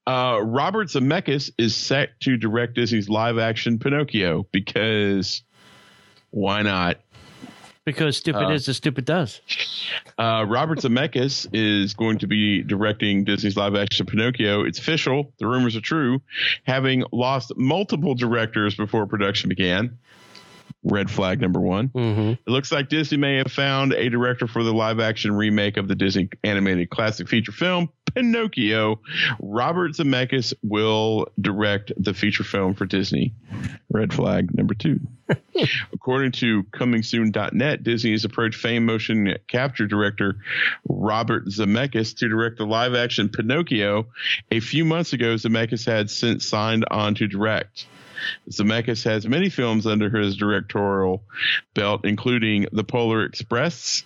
A: Uh, Robert Zemeckis is set to direct Disney's live action Pinocchio because why not?
C: Because stupid
A: Uh,
C: is as stupid does.
A: Uh, Robert Zemeckis is going to be directing Disney's live action Pinocchio. It's official. The rumors are true. Having lost multiple directors before production began. Red flag number one.
C: hmm
A: It looks like Disney may have found a director for the live action remake of the Disney animated classic feature film, Pinocchio. Robert Zemeckis will direct the feature film for Disney. Red flag number two. *laughs* According to ComingSoon.net, Disney has approached famed motion capture director Robert Zemeckis to direct the live action Pinocchio. A few months ago, Zemeckis had since signed on to direct. Zemeckis has many films under his directorial belt, including The Polar Express,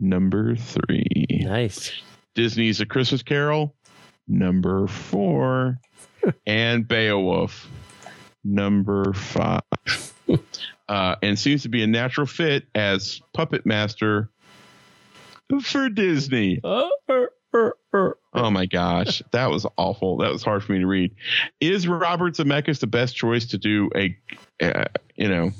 A: number three,
C: Nice.
A: Disney's A Christmas Carol, number four, *laughs* and Beowulf, number five. *laughs* Uh, and seems to be a natural fit as puppet master for Disney.
C: Er.
A: Oh my gosh, that was awful. That was hard for me to read. Is Robert Zemeckis the best choice to do a, uh, you know,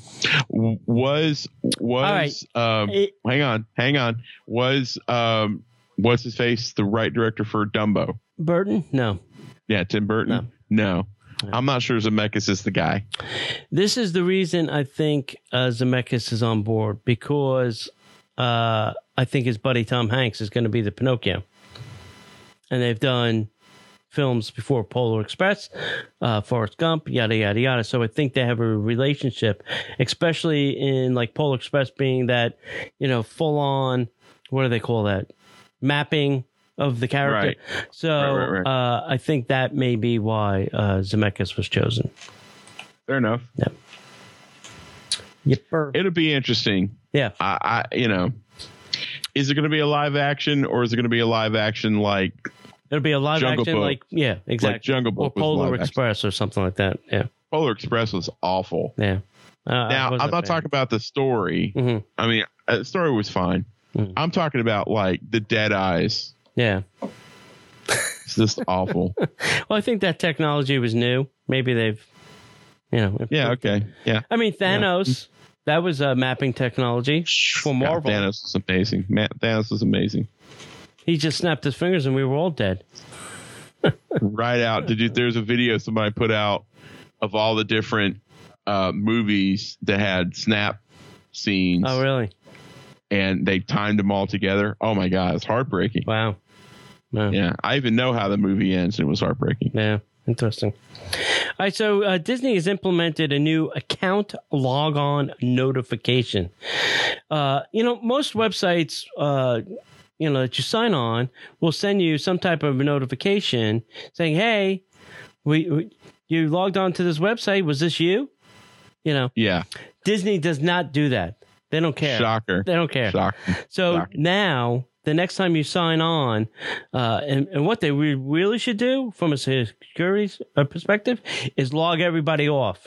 A: was was um,
C: It-
A: hang on, hang on, was um, what's his face the right director for Dumbo?
C: Burton? No.
A: Yeah, Tim Burton. No, I'm not sure Zemeckis is the guy.
C: This is the reason I think uh, Zemeckis is on board because uh, I think his buddy Tom Hanks is going to be the Pinocchio, and they've done films before Polar Express, uh, Forrest Gump, yada yada yada. So I think they have a relationship, especially in like Polar Express being that you know full on. What do they call that? Mapping of the character.
A: Right.
C: So
A: Right, right, right.
C: Uh, I think that may be why uh, Zemeckis was chosen.
A: Fair enough.
C: Yipper.
A: It'll be interesting.
C: Yeah.
A: I, I you know, is it going to be a live action or is it going to be a live action like
C: It'll be a live
A: Jungle
C: action,
A: Book.
C: like yeah, exactly.
A: Jungle
C: or
A: Book was
C: Polar
A: live action.
C: Express or something like that. Yeah,
A: Polar Express was awful?
C: yeah. Uh,
A: now I'm not talking about the story.
C: hmm
A: I mean, uh, the story was fine.
C: Mhm.
A: I'm talking about like the dead eyes.
C: Yeah.
A: It's just *laughs* awful.
C: Well, I think that technology was new. Maybe they've, you know.
A: Yeah. Okay. Yeah.
C: I mean, Thanos. That was uh, mapping technology for
A: God,
C: Marvel.
A: Thanos was amazing. Man, Thanos was amazing.
C: He just snapped his fingers and we were all dead. *laughs*
A: right out. Did you? There's a video somebody put out of all the different uh, movies that had snap scenes,
C: Oh, really?
A: and they timed them all together. Oh my god, it's heartbreaking.
C: Wow. Wow.
A: Yeah, I even know how the movie ends, and it was heartbreaking.
C: Yeah, interesting. All right, so uh, Disney has implemented a new account logon notification. Uh, you know, most websites, uh, you know, that you sign on we'll send you some type of a notification saying, "Hey, we, we you logged on to this website. Was this you?" You know,
A: Yeah,
C: Disney does not do that. They don't care.
A: shocker,
C: They don't care.
A: shocker.
C: So
A: Shocking.
C: now, the next time you sign on, uh, and, and what they re- really should do from a security perspective is log everybody off.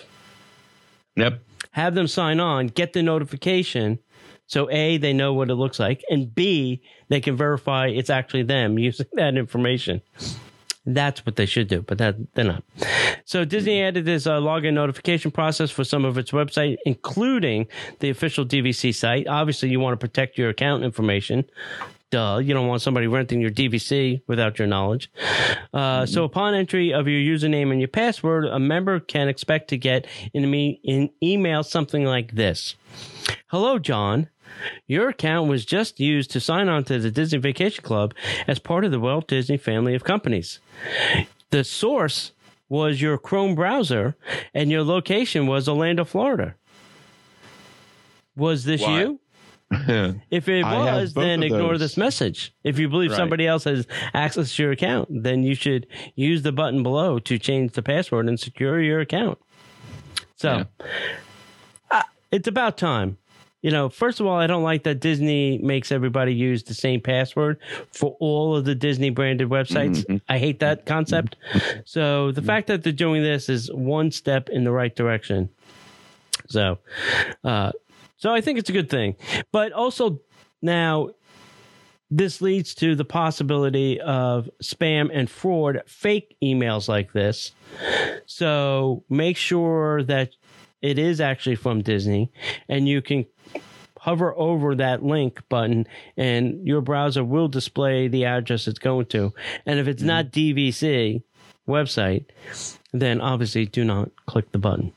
A: Yep.
C: Have them sign on, get the notification. So A, they know what it looks like, and B, they can verify it's actually them *laughs* using that information. That's what they should do, but that they're not. So Disney added this uh, login notification process for some of its website, including the official DVC site. Obviously, you want to protect your account information. Duh, you don't want somebody renting your DVC without your knowledge. Uh, so upon entry of your username and your password, a member can expect to get in, in email something like this. Hello, John. Your account was just used to sign on to the Disney Vacation Club as part of the Walt Disney family of companies. The source was your Chrome browser, and your location was Orlando, Florida. Was this
A: Why?
C: you? *laughs* If it was, then ignore this message. If you believe
A: Right.
C: somebody else has access to your account, then you should use the button below to change the password and secure your account. So uh, it's about time. You know, first of all, I don't like that Disney makes everybody use the same password for all of the Disney branded websites.
A: Mhm.
C: I hate that concept. So the fact that they're doing this is one step in the right direction. So, uh, so I think it's a good thing. But also now, this leads to the possibility of spam and fraud, fake emails like this. So make sure that it is actually from Disney, and you can hover over that link button and your browser will display the address it's going to. And if it's not DVC website, then obviously do not click the button.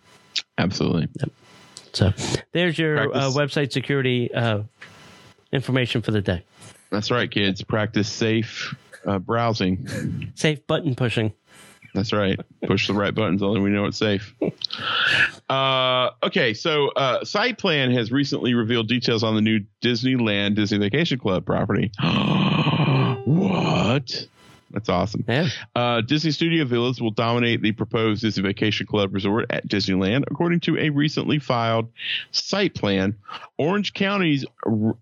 A: Absolutely.
C: So there's your uh, website security uh, information for the day.
A: That's right, kids. Practice safe uh, browsing.
C: Safe button pushing.
A: That's right. Push the right buttons only we know it's safe. Uh, okay, so uh, SitePlan has recently revealed details on the new Disneyland Disney Vacation Club property. *gasps* what? That's awesome.
C: Yeah.
A: Uh, Disney Studio Villas will dominate the proposed Disney Vacation Club resort at Disneyland, according to a recently filed site plan. Orange County's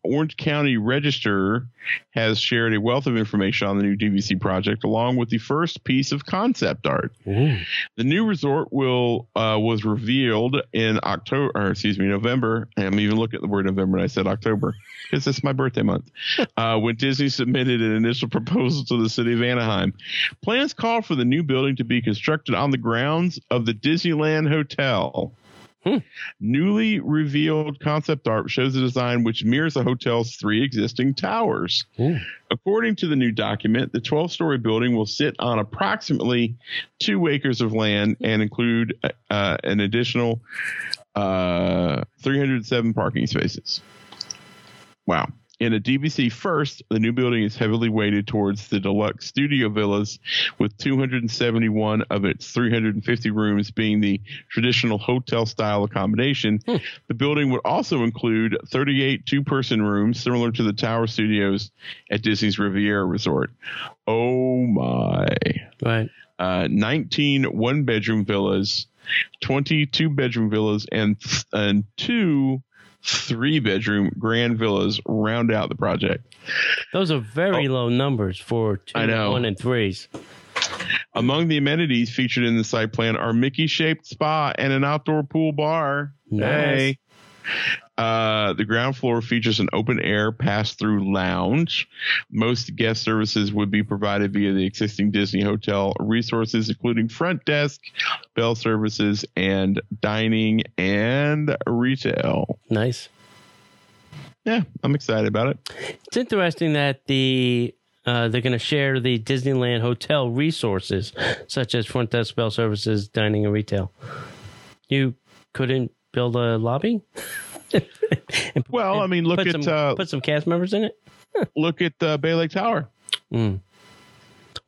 A: Orange County Register has shared a wealth of information on the new DVC project, along with the first piece of concept art.
C: Ooh.
A: The new resort will uh, was revealed in October, or excuse me, November. I'm even looking at the word November, and I said October because it's my birthday month. *laughs* Uh, when Disney submitted an initial proposal to the city of Anaheim, plans call for the new building to be constructed on the grounds of the Disneyland Hotel.
C: Hmm.
A: Newly revealed concept art shows a design which mirrors the hotel's three existing towers.
C: Ooh.
A: According to the new document, the 12 story building will sit on approximately two acres of land and include uh, an additional uh, 307 parking spaces. Wow. In a DVC first, the new building is heavily weighted towards the deluxe studio villas, with 271 of its 350 rooms being the traditional hotel style accommodation. The building would also include 38 two person rooms, similar to the Tower Studios at Disney's Riviera Resort. Oh my.
C: Right.
A: Uh, 19 one bedroom villas, 22 bedroom villas, and, and two three bedroom grand villas round out the project.
C: Those are very oh. low numbers for two,
A: I know.
C: one, and threes.
A: Among the amenities featured in the site plan are Mickey shaped spa and an outdoor pool bar.
C: Nice.
A: Hey. Uh, the ground floor features an open air pass through lounge. Most guest services would be provided via the existing Disney hotel resources, including front desk, bell services, and dining and retail.
C: Nice.
A: Yeah, I'm excited about it.
C: It's interesting that the uh, they're going to share the Disneyland hotel resources, such as front desk, bell services, dining, and retail. You couldn't build a lobby. *laughs* And
A: Well, I mean, look at
C: some,
A: uh,
C: put some cast members in it.
A: look at uh, Bay Lake Tower.
C: Mm.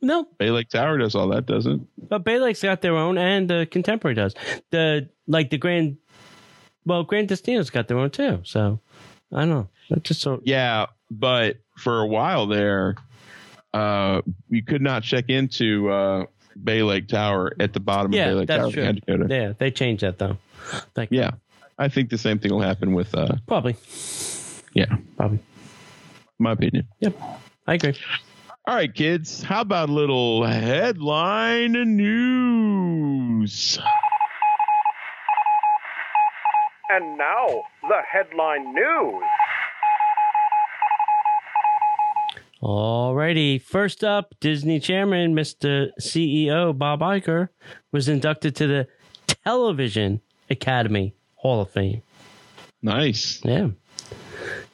C: No,
A: Bay Lake Tower does all that, doesn't it?
C: but Bay Lake's got their own, and the Contemporary does. The like the Grand, well, Gran Destino's got their own too. So I don't know. That's just so
A: Yeah, but for a while there, uh, you could not check into uh, Bay Lake Tower at the bottom
C: yeah,
A: of Bay Lake
C: that's
A: Tower.
C: True. Yeah, they changed that though. Thank
A: yeah, I think the same thing will happen with. Uh,
C: probably,
A: yeah,
C: probably.
A: my opinion.
C: Yep, I agree.
A: All right, kids. How about a little headline news?
D: And now, the headline news.
C: Alrighty, first up, Disney chairman, Mr. CEO Bob Iger, was inducted to the Television Academy Hall of Fame.
A: Nice.
C: Yeah.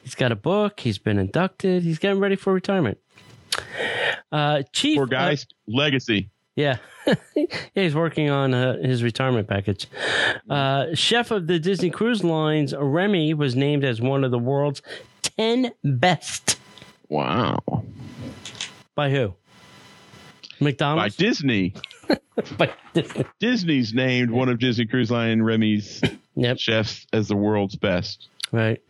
C: He's got a book, he's been inducted, he's getting ready for retirement. Uh, Chief.
A: Poor guys. Legacy.
C: yeah. *laughs* yeah, he's working on uh, his retirement package. Uh, chef of the Disney Cruise Lines, Remy, was named as one of the world's 10 best.
A: Wow.
C: By who? McDonald's?
A: By Disney. *laughs*
C: By Disney.
A: Disney's named one of Disney Cruise Line Remy's
C: Yep.
A: chefs as the world's best.
C: Right.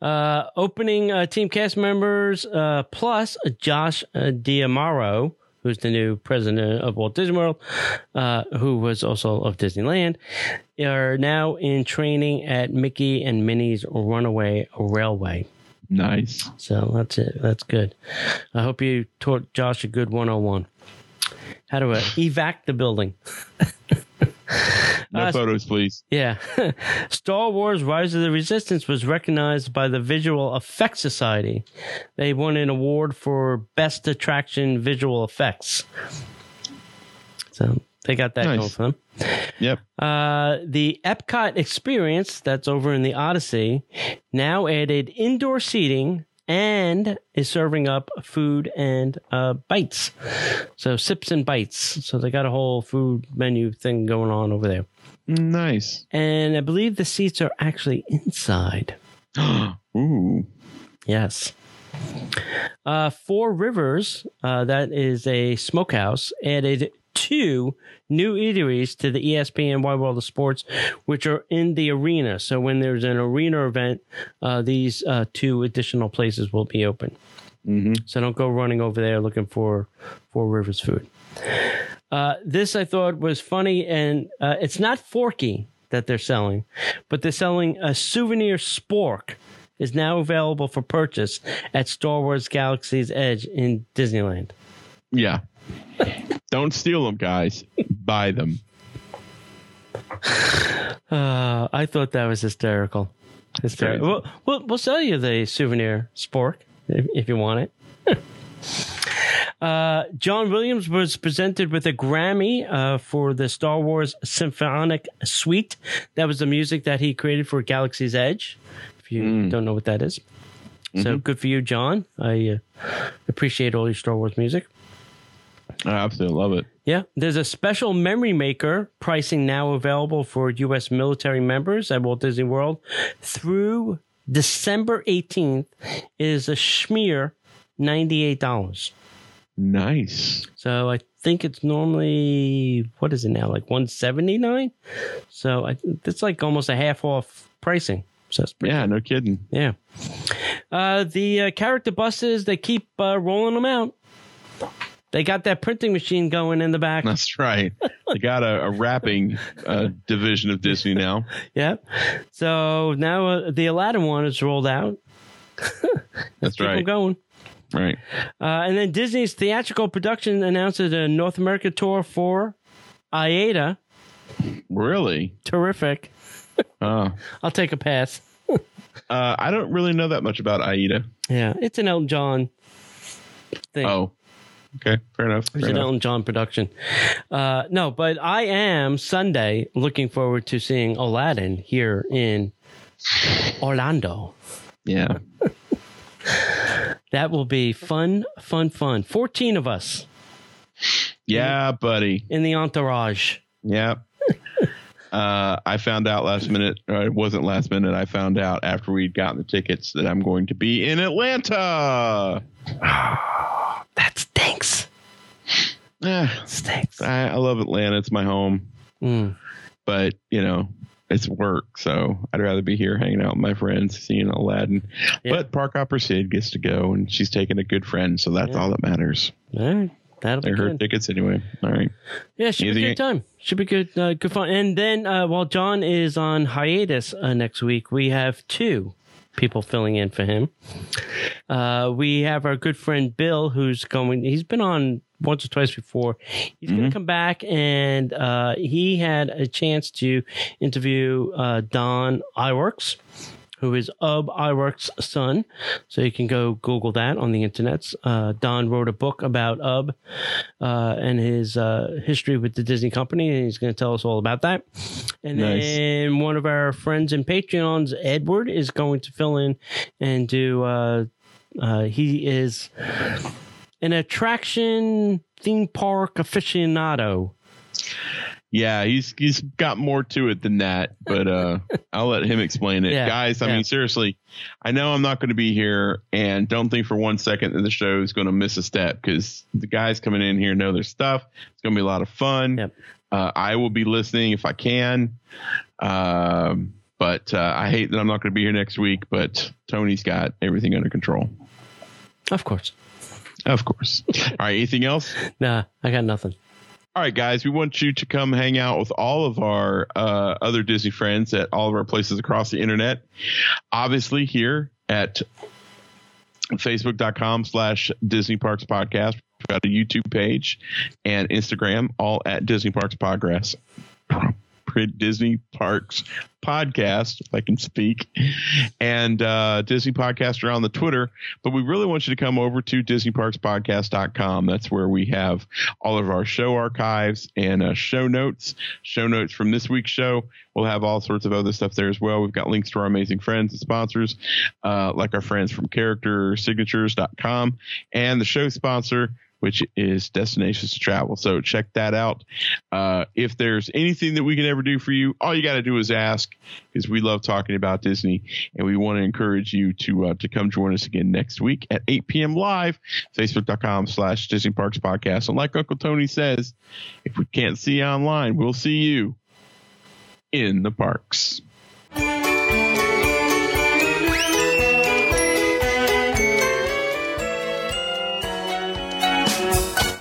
C: Uh, opening uh, team cast members uh, plus Josh uh, D'Amaro, who's the new president of Walt Disney World, uh, who was also of Disneyland, are now in training at Mickey and Minnie's Runaway Railway.
A: Nice.
C: So that's it. That's good. I hope you taught Josh a good 101. How to uh, evac the building. *laughs*
A: No
C: Uh,
A: photos, please.
C: Yeah. *laughs* Star Wars Rise of the Resistance was recognized by the Visual Effects Society. They won an award for Best Attraction Visual Effects. So they got that
A: Nice.
C: going for them.
A: Yep.
C: Uh, the Epcot experience that's over in the Odyssey now added indoor seating and is serving up food and uh, bites. So sips and bites. So they got a whole food menu thing going on over there.
A: Nice.
C: And I believe the seats are actually inside. *gasps*
A: Ooh.
C: Yes. Uh, Four Rivers, uh, that is a smokehouse, added two new eateries to the ESPN Wide World of Sports, which are in the arena. So when there's an arena event, uh, these uh, two additional places will be open.
A: hmm
C: So don't go running over there looking for Four Rivers food. Uh, this I thought was funny, and uh, it's not Forky that they're selling, but they're selling a souvenir spork. Is now available for purchase at Star Wars Galaxy's Edge in Disneyland.
A: Yeah. Don't steal them, guys. Buy them.
C: Uh, I thought that was hysterical. Hysterical. We'll, we'll, we'll sell you the souvenir spork if, if you want it. *laughs* uh, John Williams was presented with a Grammy uh, for the Star Wars Symphonic Suite. That was the music that he created for Galaxy's Edge. If you don't know what that is. So good for you, John. I uh, appreciate all your Star Wars music.
A: I absolutely love it.
C: Yeah, there's a special memory maker pricing now available for U.S. military members at Walt Disney World through December 18th. It is a schmear $98.
A: Nice.
C: So I think it's normally, what is it now, like 179 So I, it's like almost a half off pricing. So
A: Yeah, no kidding.
C: yeah. Uh, the uh, character buses, they keep uh, rolling them out. They got that printing machine going in the back.
A: That's right. They got a, a wrapping uh, division of Disney now. *laughs*
C: Yep. So now uh, the Aladdin one is rolled out. *laughs*
A: That's
C: Keep
A: right.
C: going.
A: Right.
C: Uh, and then Disney's theatrical production announces a North America tour for Aida.
A: Really?
C: Terrific. *laughs*
A: Uh,
C: I'll take a pass.
A: uh, I don't really know that much about Aida.
C: Yeah, it's an Elton John thing.
A: Oh, okay. Fair enough.
C: It's
A: Fair
C: an
A: enough.
C: Elton John production. Uh, no, but I am Sunday looking forward to seeing Aladdin here in Orlando.
A: Yeah.
C: That will be fun, fun, fun. 14 of us
A: Yeah, buddy.
C: in the entourage.
A: Yeah. *laughs* Uh, I found out last minute, or it wasn't last minute. I found out after we'd gotten the tickets that I'm going to be in Atlanta. *sighs* *sighs* *sighs*
C: That stinks.
A: Eh,
C: Stinks.
A: I, I love Atlanta. It's my home,
C: Mm.
A: but you know, it's work. So I'd rather be here hanging out with my friends, seeing Aladdin.
C: Yeah.
A: But Park Hopper Sid gets to go, and she's taking a good friend, so that's
C: Yeah.
A: all that matters.
C: All right. That'll be
A: They're her
C: good.
A: tickets anyway. All right.
C: Yeah, should be a good time. Should be good, uh, good fun. And then uh, while John is on hiatus uh, next week, we have two people filling in for him. Uh, we have our good friend Bill, who's going. He's been on once or twice before. He's going to come back, and uh, he had a chance to interview uh, Don Iwerks. Who is Ub Iwerks' son? So you can go Google that on the internet. Uh, Don wrote a book about Ub uh, and his uh, history with the Disney company, and he's going to tell us all about that. And
A: Nice.
C: then one of our friends and Patreons, Edward, is going to fill in and do. Uh, uh, he is an attraction theme park aficionado.
A: Yeah, he's he's got more to it than that, but uh *laughs* I'll let him explain it.
C: Yeah,
A: Guys, I
C: yeah.
A: mean seriously, I know I'm not going to be here and don't think for one second that the show is going to miss a step cuz the guys coming in here know their stuff. It's going to be a lot of fun.
C: Yep.
A: Uh, I will be listening if I can. Um But uh, I hate that I'm not going to be here next week. But Tony's got everything under control.
C: Of course.
A: Of course. All right. Anything else?
C: Nah, I got nothing.
A: All right, guys, we want you to come hang out with all of our uh, other Disney friends at all of our places across the internet. Obviously, here at facebook.com slash Disney Parks Podcast. We've got a YouTube page and Instagram, all at Disney Parks Podcast. Disney Parks Podcast, if I can speak, and uh, Disney Podcast are on the Twitter. But we really want you to come over to DisneyParksPodcast.com. That's where we have all of our show archives and uh, show notes, show notes from this week's show. We'll have all sorts of other stuff there as well. We've got links to our amazing friends and sponsors, uh, like our friends from CharacterSignatures.com and the show sponsor which is Destinations to Travel. So check that out. Uh, if there's anything that we can ever do for you, all you got to do is ask, because we love talking about Disney, and we want to encourage you to uh, to come join us again next week at 8 p.m. live, Facebook.com slash Disney Parks Podcast. And like Uncle Tony says, if we can't see you online, we'll see you in the parks.